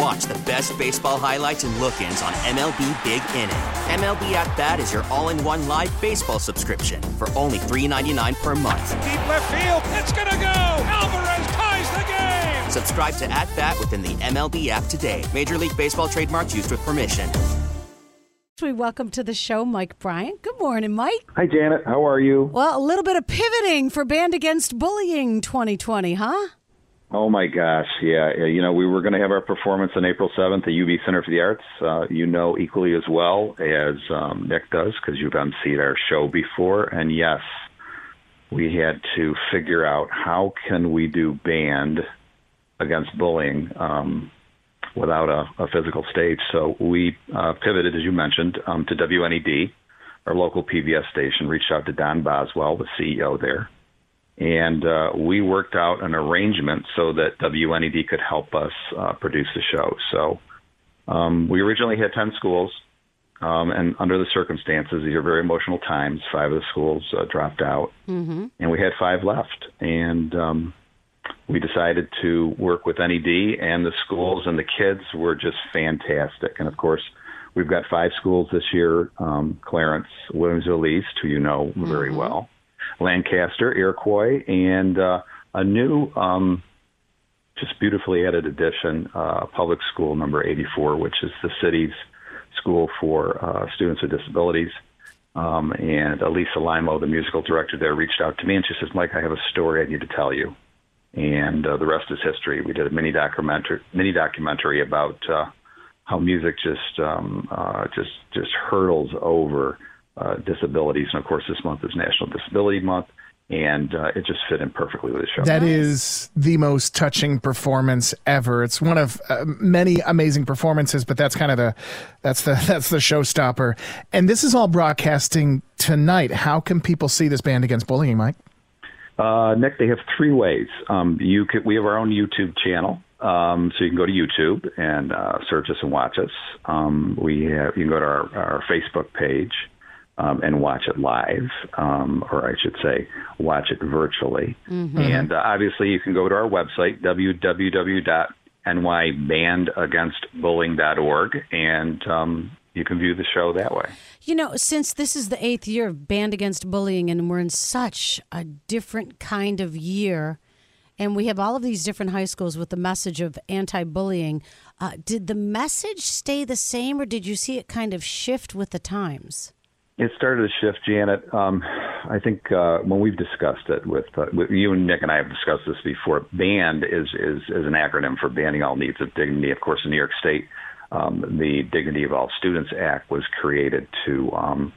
And watch the best baseball highlights and look ins on MLB Big Inning. MLB At Bat is your all in one live baseball subscription for only $3.99 per month. Deep left field, it's going to go. Alvarez ties the game. Subscribe to At Bat within the MLB app today. Major League Baseball trademarks used with permission. We welcome to the show Mike Bryant. Good morning, Mike. Hi, Janet. How are you? Well, a little bit of pivoting for Band Against Bullying 2020, huh? Oh my gosh, yeah. You know, we were going to have our performance on April 7th at UB Center for the Arts. Uh, you know equally as well as um, Nick does because you've emceed our show before. And yes, we had to figure out how can we do band against bullying um, without a, a physical stage. So we uh, pivoted, as you mentioned, um, to WNED, our local PBS station, reached out to Don Boswell, the CEO there. And uh, we worked out an arrangement so that WNED could help us uh, produce the show. So um, we originally had 10 schools. Um, and under the circumstances, these are very emotional times. Five of the schools uh, dropped out, mm-hmm. and we had five left. And um, we decided to work with NED and the schools, and the kids were just fantastic. And of course, we've got five schools this year um, Clarence, Williamsville East, who you know very mm-hmm. well, Lancaster, Iroquois, and uh, a new, um, just beautifully added addition, uh, public school number 84, which is the city's school for uh, students with disabilities. Um, and Elisa Limo, the musical director there, reached out to me and she says, Mike, I have a story I need to tell you and uh, the rest is history. We did a mini documentary, mini documentary about uh, how music just um, uh, just just hurdles over uh, disabilities, and of course, this month is National Disability Month. And uh, it just fit in perfectly with the show. That is the most touching performance ever. It's one of uh, many amazing performances, but that's kind of the that's the that's the showstopper. And this is all broadcasting tonight. How can people see this band against bullying, Mike? Uh, Nick, they have three ways. Um, you could, we have our own YouTube channel, um, so you can go to YouTube and uh, search us and watch us. Um, we have, you can go to our, our Facebook page um, and watch it live, um, or I should say, watch it virtually. Mm-hmm. And uh, obviously, you can go to our website www.nybandagainstbullying.org and um, you can view the show that way. You know, since this is the eighth year of Band Against Bullying, and we're in such a different kind of year, and we have all of these different high schools with the message of anti bullying, uh, did the message stay the same, or did you see it kind of shift with the times? It started to shift, Janet. Um, I think uh, when we've discussed it with, uh, with, you and Nick and I have discussed this before. BAND is, is is an acronym for Banding All Needs of Dignity. Of course, in New York State, um, the Dignity of All Students Act was created to um,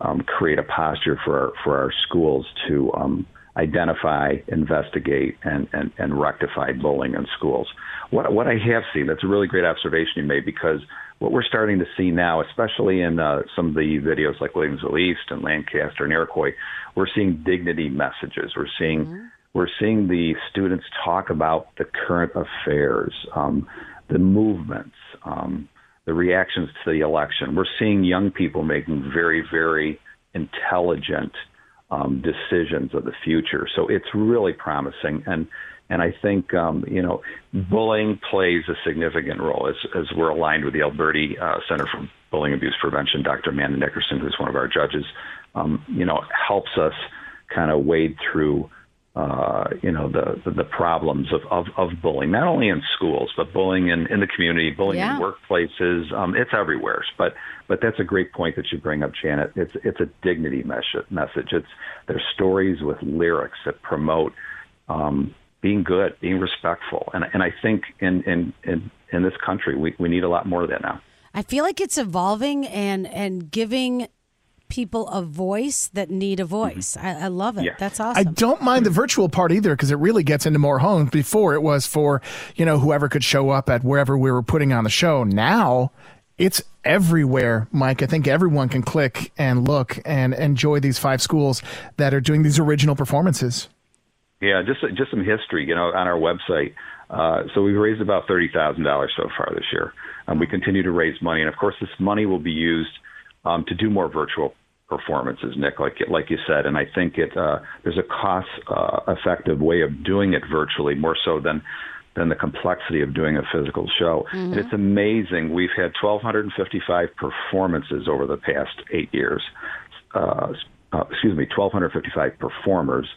um, create a posture for our, for our schools to um, identify, investigate, and, and, and rectify bullying in schools. What, what I have seen, that's a really great observation you made because what we're starting to see now, especially in uh, some of the videos like Williamsville East and Lancaster and Iroquois, we're seeing dignity messages. We're seeing mm-hmm. we're seeing the students talk about the current affairs, um, the movements, um, the reactions to the election. We're seeing young people making very, very intelligent um, decisions of the future. So it's really promising, and and I think um, you know bullying plays a significant role as as we're aligned with the Alberti uh, Center for Bullying Abuse Prevention. Dr. Amanda Nickerson, who's one of our judges, um, you know helps us kind of wade through uh, you know the, the, the problems of, of of bullying, not only in schools but bullying in, in the community, bullying yeah. in workplaces. Um, it's everywhere. But but that's a great point that you bring up, Janet. It's it's a dignity mes- message. It's there's stories with lyrics that promote um, being good, being respectful, and and I think in in in, in this country we, we need a lot more of that now. I feel like it's evolving and and giving people a voice that need a mm-hmm. voice. I, I love it. Yeah. That's awesome. I don't mind the virtual part either because it really gets into more homes. Before it was for you know whoever could show up at wherever we were putting on the show. Now it's everywhere, Mike. I think everyone can click and look and enjoy these five schools that are doing these original performances. Yeah, just just some history, you know, on our website. Uh, so we've raised about thirty thousand dollars so far this year. Um, we continue to raise money, and of course, this money will be used um, to do more virtual performances, Nick, like like you said. And I think it uh, there's a cost uh, effective way of doing it virtually, more so than than the complexity of doing a physical show. And it's amazing. We've had 1,255 performances over the past eight years. Uh, uh, excuse me, 1,255 performers,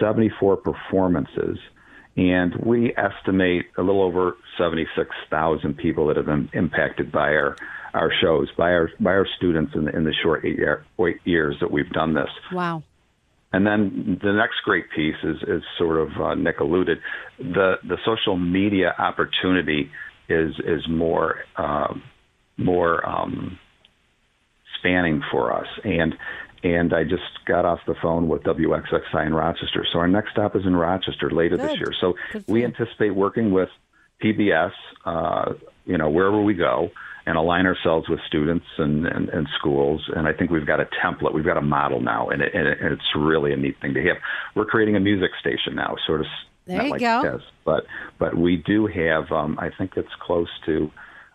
74 performances, and we estimate a little over 76,000 people that have been impacted by our our shows, by our by our students in the, in the short eight, year, eight years that we've done this. wow. And then the next great piece is, is sort of uh, Nick alluded. The the social media opportunity is is more um, more um, spanning for us. And and I just got off the phone with WXXI in Rochester. So our next stop is in Rochester later this year. So Good we anticipate working with PBS, uh, you know, wherever we go, and align ourselves with students and, and, and schools. And I think we've got a template, we've got a model now, and, it, and, it, and it's really a neat thing to have. We're creating a music station now, sort of. There you like go. This, but but we do have. Um, I think it's close to.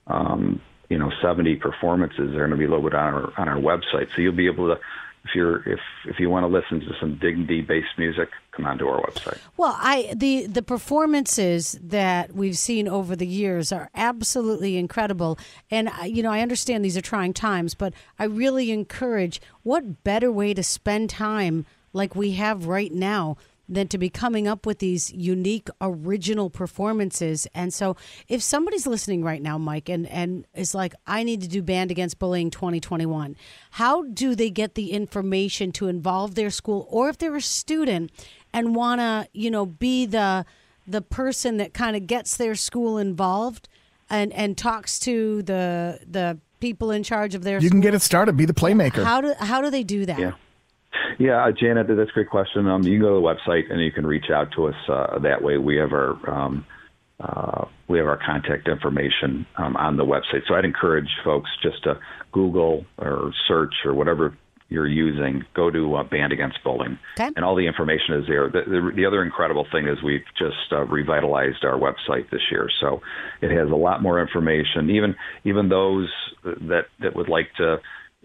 Um, you know, 70 performances are going to be loaded on our on our website, so you'll be able to, if you're if if you want to listen to some dignity based music, come onto our website. Well, I the the performances that we've seen over the years are absolutely incredible, and I- you know I understand these are trying times, but I really encourage what better way to spend time like we have right now than to be coming up with these unique original performances. And so if somebody's listening right now, Mike, and, and is like, I need to do Band Against Bullying 2021, how do they get the information to involve their school or if they're a student and want to, you know, be the the person that kind of gets their school involved and and talks to the the people in charge of their school. You can get it started. Be the playmaker. How do how do they do that? Yeah. Yeah, uh, Janet, that's a great question. Um, you can go to the website and you can reach out to us uh, that way. We have our um, uh, we have our contact information um, on the website. So I'd encourage folks just to Google or search or whatever you're using. Go to uh, Band Against Bullying, Okay. and all the information is there. The, the, the other incredible thing is we've just uh, revitalized our website this year, so it has a lot more information. Even even those that that would like to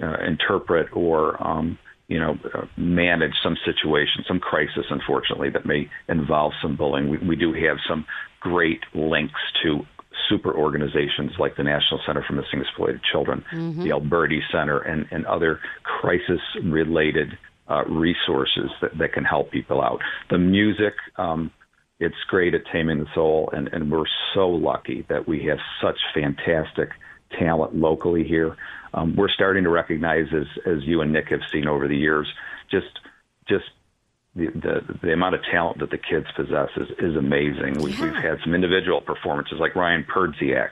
uh, interpret or um, you know, uh, manage some situation, some crisis, unfortunately, that may involve some bullying. We, we do have some great links to super organizations like the National Center for Missing and Exploited Children, the Alberti Center, and, and other crisis related uh, resources that, that can help people out. The music, um, it's great at Taming the Soul, and, and we're so lucky that we have such fantastic talent locally here. Um, we're starting to recognize, as as you and Nick have seen over the years, just just the the, the amount of talent that the kids possess is, is amazing. We've, we've had some individual performances like Ryan Perdziak,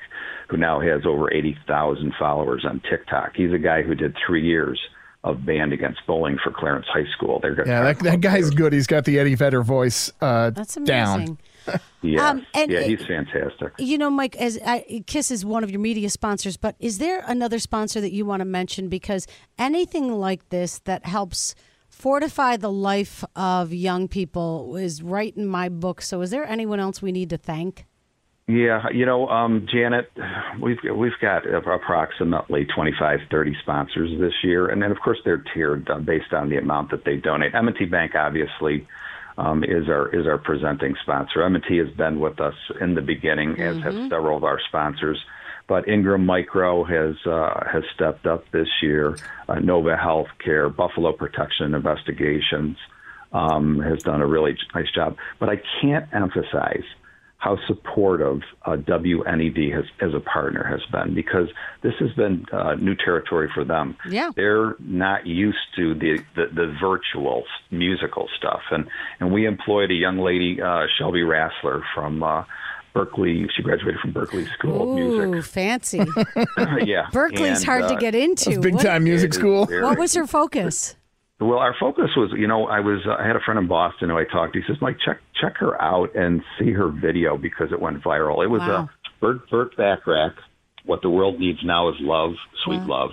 who now has over eighty thousand followers on TikTok. He's a guy who did three years of band against bullying for Clarence High School. They're Yeah, that, that guy's good. He's got the Eddie Vedder voice uh, That's down. Yeah, Um, and yeah, he's fantastic. You know, Mike, as I, Kiss is one of your media sponsors, but is there another sponsor that you want to mention? Because anything like this that helps fortify the life of young people is right in my book. So, is there anyone else we need to thank? Yeah, you know, um, Janet, we've we've got approximately 25, 30 sponsors this year, and then of course they're tiered uh, based on the amount that they donate. M&T Bank obviously um, is our is our presenting sponsor. M&T has been with us in the beginning, as have several of our sponsors. But Ingram Micro has uh, has stepped up this year. Uh, Nova Healthcare, Buffalo Protection Investigations um, has done a really nice job. But I can't emphasize how supportive uh, WNED has, as a partner has been because this has been uh, new territory for them. Yeah. They're not used to the, the, the virtual musical stuff. And, and we employed a young lady, uh, Shelby Rassler from uh, Berklee. She graduated from Berklee School of Ooh, Music. fancy. yeah. Berklee's And, hard to uh, get into. Big time music school. very- What was her focus? Well, our focus was, you know, I was, uh, I had a friend in Boston who I talked to. He says, Mike, check check her out and see her video because it went viral. It was Wow. uh, Burt Burt Bacharach. What the world needs now is love, sweet love.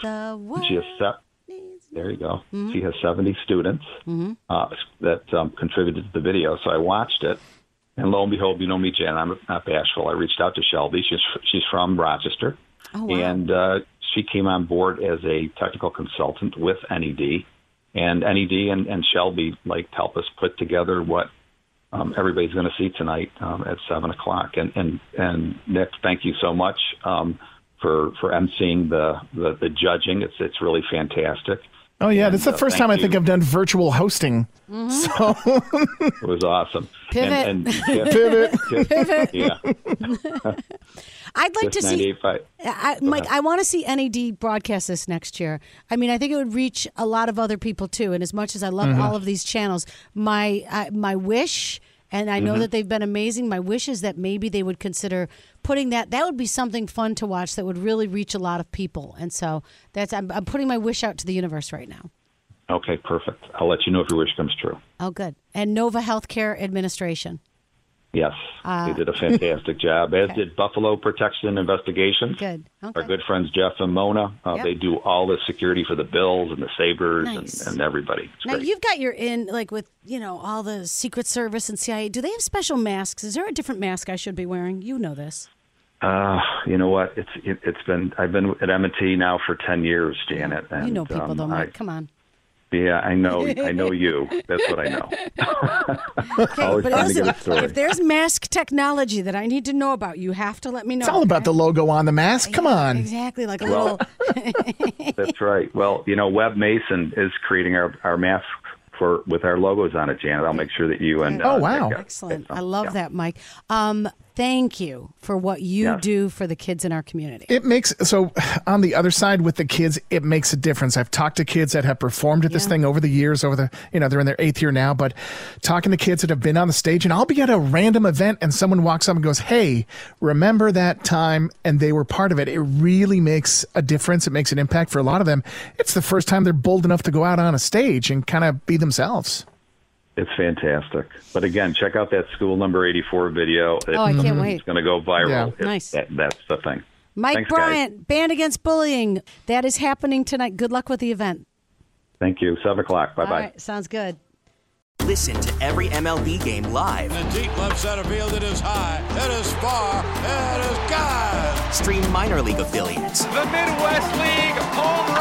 And she has se- there you go. She has 70 students uh, that um, contributed to the video. So I watched it, and lo and behold, you know me, Jan. I'm not bashful. I reached out to Shelby. She's she's from Rochester, Oh, wow. and uh, she came on board as a technical consultant with NED, and NED and, and Shelby like to help us put together what um, everybody's going to see tonight um, at seven o'clock. And and and Nick, thank you so much um, for for emceeing the, the the judging. It's it's really fantastic. Oh yeah, that's the And, uh, first thank time I think you. I've done virtual hosting. So It was awesome. Pivot. And, and yeah, pivot. yeah. I'd like to see. I, Mike, I want to see NAD broadcast this next year. I mean, I think it would reach a lot of other people too. And as much as I love Mm-hmm. all of these channels, my uh, my wish, and I Mm-hmm. know that they've been amazing. My wish is that maybe they would consider putting that. That would be something fun to watch. That would really reach a lot of people. And so that's I'm, I'm putting my wish out to the universe right now. Okay, perfect. I'll let you know if your wish comes true. Oh, good. And Nova Healthcare Administration. Yes, Uh, they did a fantastic job, as did Buffalo Protection Investigations. Good. Okay. Our good friends Jeff and Mona. Uh, Yep. They do all the security for the Bills and the Sabres Nice. and, and everybody. It's Now great. you've got your in like with you know all the Secret Service and CIA. Do they have special masks? Is there a different mask I should be wearing? You know this. Uh, you know what? It's it, it's been I've been at M&T now for ten years, Janet. And, you know people um, though, Mike. I- Come on. Yeah, I know. I know you. That's what I know. Always But listen, get a story. if there's mask technology that I need to know about, you have to let me know. It's all about the logo on the mask. Come on. Exactly, like a Well- little. That's right. Well, you know, Webb Mason is creating our our mask for with our logos on it, Janet. I'll make sure that you and Oh, uh, wow. Nick get- Excellent. get I love Yeah. that, Mike. Um, thank you for what you Yes. do for the kids in our community. It makes so on the other side with the kids, it makes a difference. I've talked to kids that have performed at this Yeah. thing over the years, over the you know they're in their eighth year now, but talking to kids that have been on the stage, and I'll be at a random event, and someone walks up and goes, "Hey, remember that time?" and they were part of it. It really makes a difference. It makes an impact for a lot of them. It's the first time they're bold enough to go out on a stage and kind of be themselves. It's fantastic. But again, check out that school number 84 video. It- Oh, I can't wait. It's going to go viral. Yeah. It's- Nice. That, that's the thing. Mike Thanks, guys. Bryant, Band Against Bullying. That is happening tonight. Good luck with the event. Thank you. 7 o'clock. Bye bye. right, sounds good. Listen to every MLB game live. In the deep left center field, it is high, it is far, it is God. Stream minor league affiliates The Midwest League home run leader.